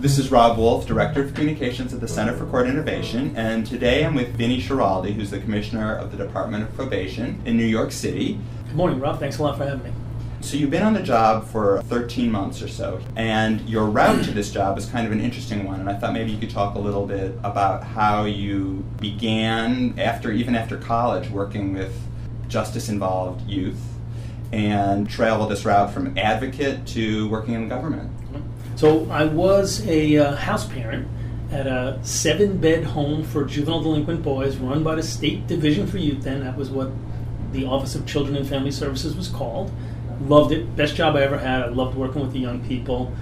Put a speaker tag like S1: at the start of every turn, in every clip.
S1: This is Rob Wolf, Director of Communications at the Center for Court Innovation, and today I'm with Vinnie Schiraldi, who's the Commissioner of the Department of Probation in New York City.
S2: Good morning, Rob. Thanks a lot for having me.
S1: So you've been on the job for 13 months or so, and your route to this job is kind of an interesting one. And I thought maybe you could talk a little bit about how you began after, even after college, working with justice-involved youth, and travel this route from advocate to working in the government.
S2: So I was a uh, house parent at a seven-bed home for juvenile delinquent boys run by the State Division for Youth. Then that was what the Office of Children and Family Services was called loved it. Best job I ever had. I loved working with the young people.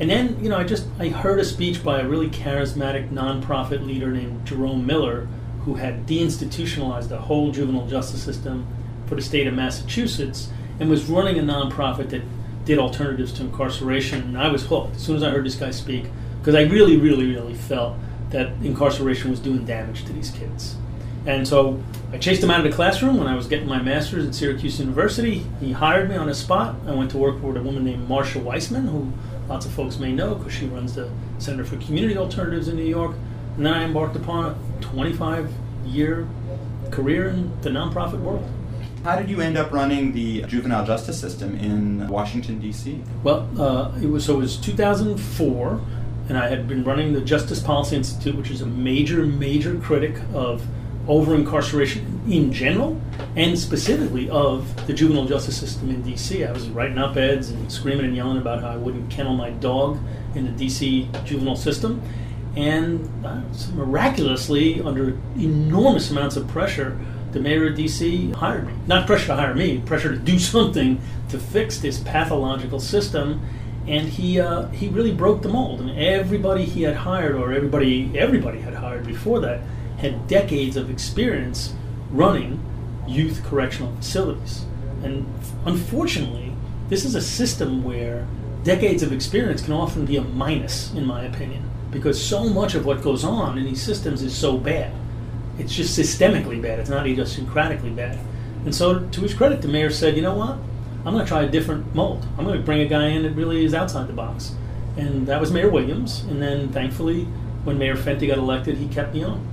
S2: And then, you know, I just I heard a speech by a really charismatic nonprofit leader named Jerome Miller, who had deinstitutionalized the whole juvenile justice system for the state of Massachusetts and was running a nonprofit that did alternatives to incarceration. And I was hooked as soon as I heard this guy speak because I really, really, really felt that incarceration was doing damage to these kids. And so I chased him out of the classroom when I was getting my master's at Syracuse University. He hired me on the spot. I went to work for a woman named Marsha Weissman, who lots of folks may know because she runs the Center for Community Alternatives in New York. And then I embarked upon a 25 year career in the nonprofit world.
S1: How did you end up running the juvenile justice system in Washington, D.C.?
S2: Well, uh, it was so it was 2004, and I had been running the Justice Policy Institute, which is a major, major critic of over incarceration in general and specifically of the juvenile justice system in DC. I was writing op eds and screaming and yelling about how I wouldn't kennel my dog in the DC juvenile system. And uh, miraculously, under enormous amounts of pressure, the mayor of DC hired me. Not pressure to hire me, pressure to do something to fix this pathological system. And he uh, he really broke the mold. Mean, everybody he had hired, or everybody everybody had hired before that, had decades of experience running youth correctional facilities. And unfortunately, this is a system where decades of experience can often be a minus, in my opinion, because so much of what goes on in these systems is so bad. It's just systemically bad, it's not idiosyncratically bad. And so, to his credit, the mayor said, you know what? I'm going to try a different mold. I'm going to bring a guy in that really is outside the box. And that was Mayor Williams. And then, thankfully, when Mayor Fenty got elected, he kept me on.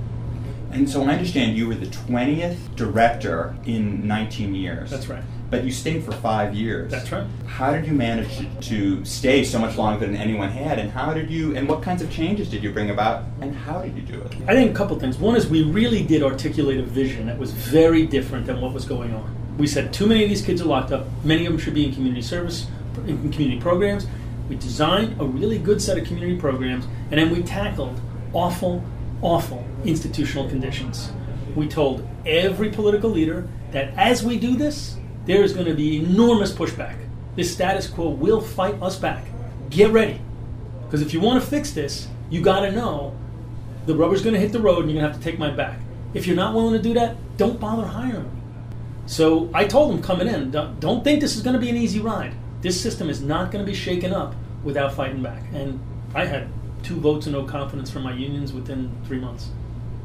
S1: And so I understand you were the 20th director in 19 years.
S2: That's right.
S1: But you stayed for five years.
S2: That's right.
S1: How did you manage to stay so much longer than anyone had? And how did you, and what kinds of changes did you bring about? And how did you do it?
S2: I think a couple things. One is we really did articulate a vision that was very different than what was going on. We said too many of these kids are locked up. Many of them should be in community service, in community programs. We designed a really good set of community programs, and then we tackled awful awful institutional conditions. We told every political leader that as we do this, there is going to be enormous pushback. This status quo will fight us back. Get ready. Because if you want to fix this, you got to know the rubber's going to hit the road and you're going to have to take my back. If you're not willing to do that, don't bother hiring me. So I told them coming in, don't think this is going to be an easy ride. This system is not going to be shaken up without fighting back. And I had two votes and no confidence from my unions within three months.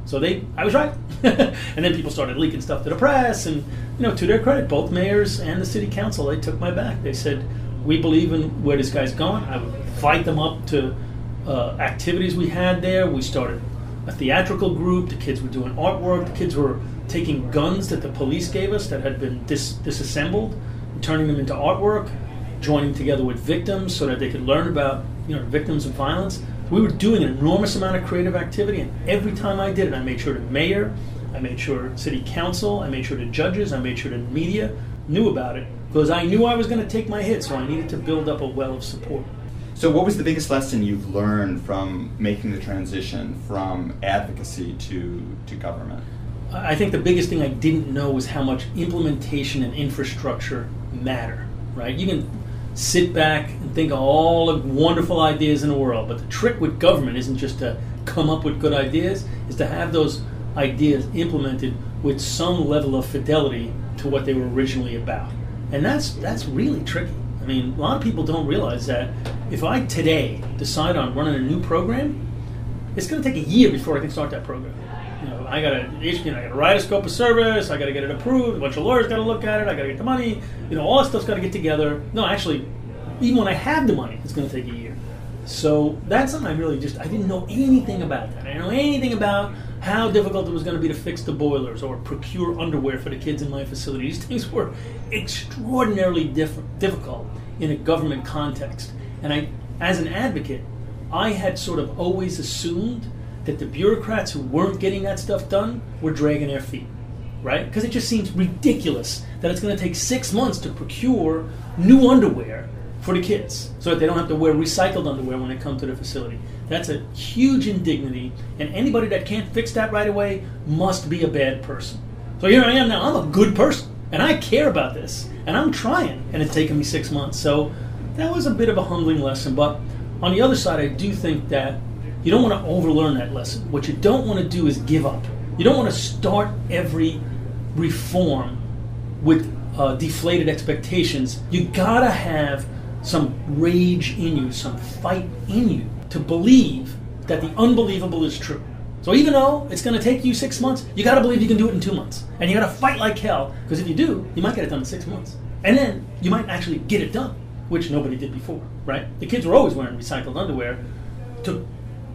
S2: So they, I was right. and then people started leaking stuff to the press, and you know, to their credit, both mayors and the city council, they took my back. They said, "We believe in where this guy's going." I would fight them up to uh, activities we had there. We started a theatrical group. The kids were doing artwork. The kids were taking guns that the police gave us that had been dis- disassembled, turning them into artwork, joining together with victims so that they could learn about you know victims of violence we were doing an enormous amount of creative activity, and every time I did it, I made sure the mayor, I made sure city council, I made sure the judges, I made sure the media knew about it because I knew I was going to take my hit, so I needed to build up a well of support.
S1: So, what was the biggest lesson you've learned from making the transition from advocacy to, to government?
S2: I think the biggest thing I didn't know was how much implementation and infrastructure matter, right? You can sit back and think of all the wonderful ideas in the world. But the trick with government isn't just to come up with good ideas, is to have those ideas implemented with some level of fidelity to what they were originally about. And that's that's really tricky. I mean, a lot of people don't realize that if I today decide on running a new program, it's going to take a year before I can start that program. You know, I got to, you know, I got to write a scope of service. I got to get it approved. A bunch of lawyers got to look at it. I got to get the money. You know, all that stuff's got to get together. No, actually, even when I have the money, it's going to take a year. So that's something I really just I didn't know anything about that. I didn't know anything about how difficult it was going to be to fix the boilers or procure underwear for the kids in my facility. These things were extraordinarily diff- difficult in a government context. And I, as an advocate, I had sort of always assumed that the bureaucrats who weren't getting that stuff done were dragging their feet, right? Because it just seems ridiculous that it's going to take six months to procure new underwear for the kids so that they don't have to wear recycled underwear when they come to the facility. That's a huge indignity, and anybody that can't fix that right away must be a bad person. So here I am now, I'm a good person, and I care about this, and I'm trying, and it's taken me six months. So that was a bit of a humbling lesson, but on the other side, I do think that you don't want to overlearn that lesson. What you don't want to do is give up. You don't want to start every reform with uh, deflated expectations. You gotta have some rage in you, some fight in you to believe that the unbelievable is true. So even though it's going to take you six months, you got to believe you can do it in two months, and you got to fight like hell because if you do, you might get it done in six months, and then you might actually get it done, which nobody did before, right? The kids were always wearing recycled underwear, took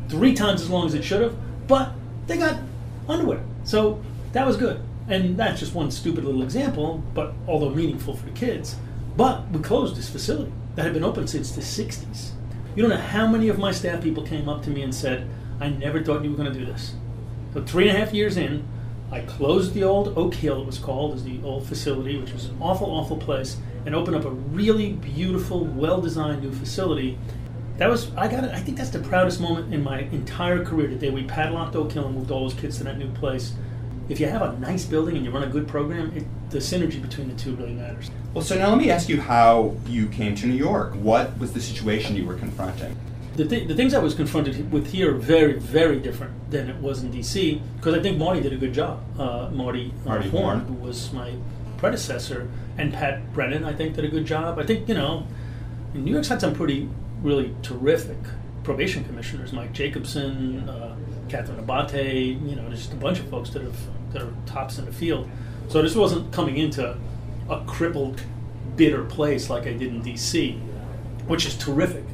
S2: three times as long as it should have, but they got underwear, so that was good. And that's just one stupid little example, but although meaningful for the kids. But we closed this facility that had been open since the 60s. You don't know how many of my staff people came up to me and said, I never thought you were going to do this. So, three and a half years in, I closed the old Oak Hill, it was called, as the old facility, which was an awful, awful place, and opened up a really beautiful, well designed new facility. That was, I got it, I think that's the proudest moment in my entire career, the day we padlocked Oak Hill and moved all those kids to that new place if you have a nice building and you run a good program, it, the synergy between the two really matters.
S1: Well, so now let me ask you how you came to New York. What was the situation you were confronting?
S2: The, th- the things I was confronted with here are very, very different than it was in D.C. because I think Marty did a good job. Uh, Marty, uh,
S1: Marty
S2: Horn,
S1: Horn.
S2: who was my predecessor, and Pat Brennan, I think, did a good job. I think, you know, New York's had some pretty, really terrific probation commissioners, Mike Jacobson, uh, Catherine Abate, you know, just a bunch of folks that have that are tops in the field. So this wasn't coming into a crippled, bitter place like I did in DC, which is terrific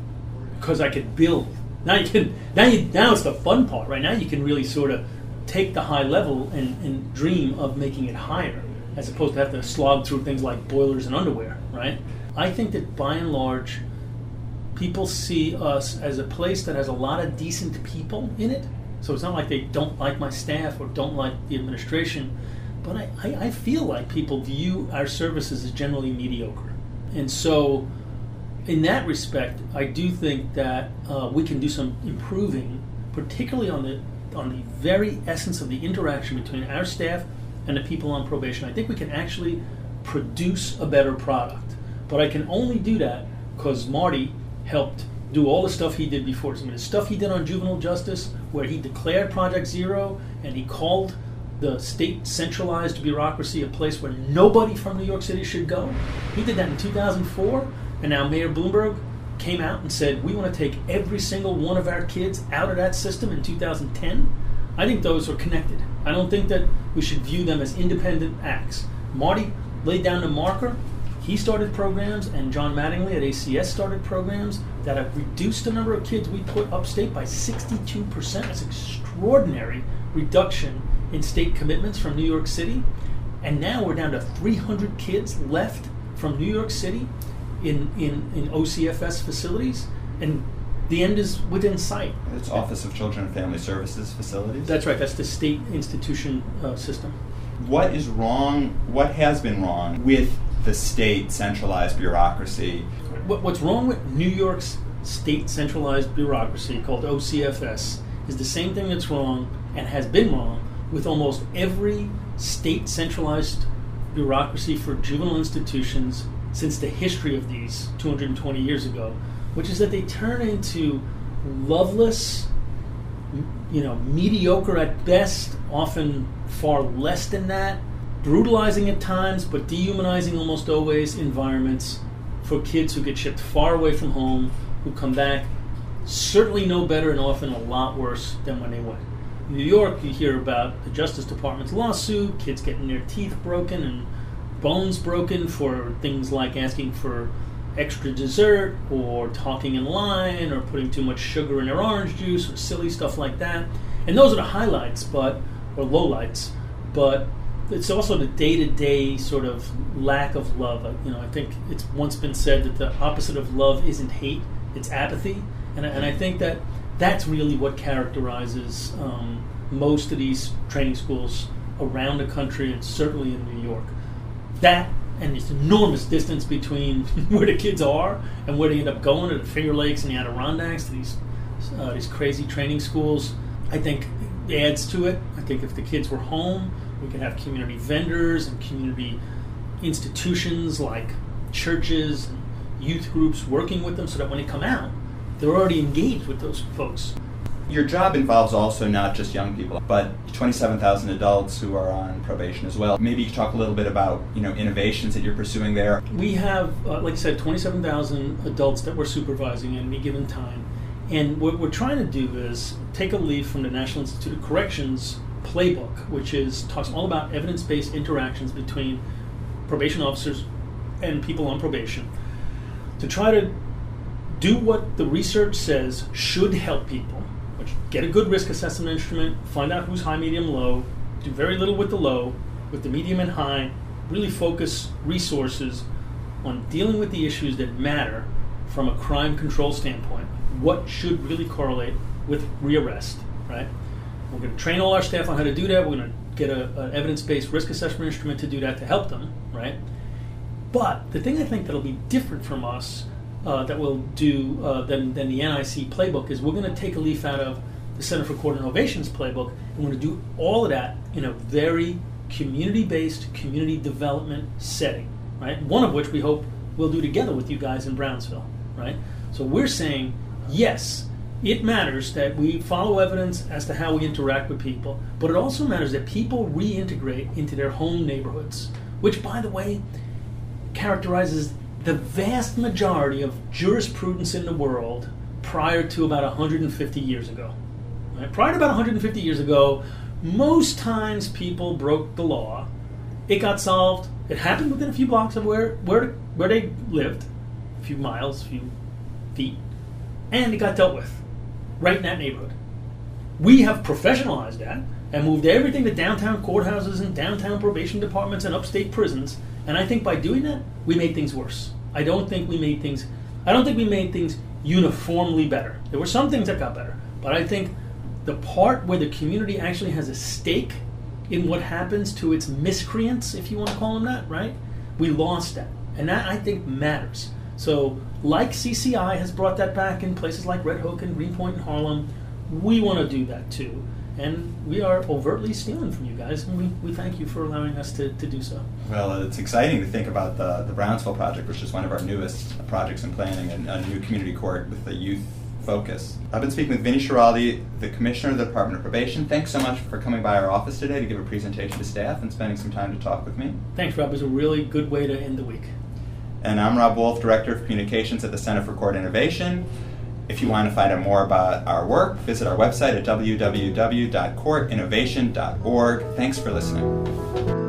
S2: because I could build. Now you can now you now it's the fun part, right? Now you can really sort of take the high level and, and dream of making it higher, as opposed to have to slog through things like boilers and underwear, right? I think that by and large, people see us as a place that has a lot of decent people in it. So it's not like they don't like my staff or don't like the administration, but I, I, I feel like people view our services as generally mediocre. And so, in that respect, I do think that uh, we can do some improving, particularly on the on the very essence of the interaction between our staff and the people on probation. I think we can actually produce a better product. But I can only do that because Marty helped do all the stuff he did before. I mean, the stuff he did on juvenile justice, where he declared Project Zero and he called the state centralized bureaucracy a place where nobody from New York City should go. He did that in 2004, and now Mayor Bloomberg came out and said, We want to take every single one of our kids out of that system in 2010. I think those are connected. I don't think that we should view them as independent acts. Marty laid down the marker. He started programs, and John Mattingly at ACS started programs that have reduced the number of kids we put upstate by 62%. That's extraordinary reduction in state commitments from New York City. And now we're down to 300 kids left from New York City in, in, in OCFS facilities. And the end is within sight.
S1: It's Office of Children and Family Services facilities.
S2: That's right, that's the state institution uh, system.
S1: what is wrong? What has been wrong with the state centralized bureaucracy?
S2: What's wrong with New York's state centralized bureaucracy called OCFS is the same thing that's wrong and has been wrong with almost every state centralized bureaucracy for juvenile institutions since the history of these 220 years ago, which is that they turn into loveless, you know, mediocre at best, often far less than that, brutalizing at times, but dehumanizing almost always environments for kids who get shipped far away from home, who come back certainly no better and often a lot worse than when they went. In New York, you hear about the Justice Department's lawsuit, kids getting their teeth broken and bones broken for things like asking for extra dessert or talking in line or putting too much sugar in their orange juice or silly stuff like that. And those are the highlights, but or lowlights. But it's also the day-to-day sort of lack of love. You know, I think it's once been said that the opposite of love isn't hate; it's apathy. And, and I think that that's really what characterizes um, most of these training schools around the country, and certainly in New York. That and this enormous distance between where the kids are and where they end up going to the Finger Lakes and the Adirondacks to these uh, these crazy training schools. I think adds to it. I think if the kids were home, we could have community vendors and community institutions like churches and youth groups working with them so that when they come out, they're already engaged with those folks.
S1: Your job involves also not just young people, but 27,000 adults who are on probation as well. Maybe you could talk a little bit about you know innovations that you're pursuing there.
S2: We have, uh, like I said, 27,000 adults that we're supervising at any given time. And what we're trying to do is take a leaf from the National Institute of Corrections playbook, which is talks all about evidence-based interactions between probation officers and people on probation, to try to do what the research says should help people which get a good risk assessment instrument, find out who's high, medium, low, do very little with the low, with the medium and high, really focus resources on dealing with the issues that matter from a crime control standpoint. What should really correlate with rearrest, right? We're going to train all our staff on how to do that. We're going to get an evidence-based risk assessment instrument to do that to help them, right? But the thing I think that'll be different from us uh, that we'll do uh, than, than the NIC playbook is we're going to take a leaf out of the Center for Court Innovations playbook, and we're going to do all of that in a very community-based community development setting, right? One of which we hope we'll do together with you guys in Brownsville, right? So we're saying yes, it matters that we follow evidence as to how we interact with people, but it also matters that people reintegrate into their home neighborhoods, which, by the way, characterizes the vast majority of jurisprudence in the world prior to about 150 years ago. Right? Prior to about 150 years ago, most times people broke the law. It got solved. It happened within a few blocks of where, where, where they lived, a few miles, a few feet, and it got dealt with right in that neighborhood. We have professionalized that and moved everything to downtown courthouses and downtown probation departments and upstate prisons and I think by doing that, we made things worse. I don't think we made things. I don't think we made things uniformly better. There were some things that got better, but I think the part where the community actually has a stake in what happens to its miscreants, if you want to call them that, right? We lost that, and that I think matters. So, like CCI has brought that back in places like Red Hook and Greenpoint and Harlem, we want to do that too and we are overtly stealing from you guys, and we, we thank you for allowing us to, to do so.
S1: Well, it's exciting to think about the, the Brownsville project, which is one of our newest projects in planning, and a new community court with a youth focus. I've been speaking with Vinnie Schiraldi, the Commissioner of the Department of Probation. Thanks so much for coming by our office today to give a presentation to staff and spending some time to talk with me.
S2: Thanks, Rob. It was a really good way to end the week.
S1: And I'm Rob Wolf, Director of Communications at the Center for Court Innovation. If you want to find out more about our work, visit our website at www.courtinnovation.org. Thanks for listening.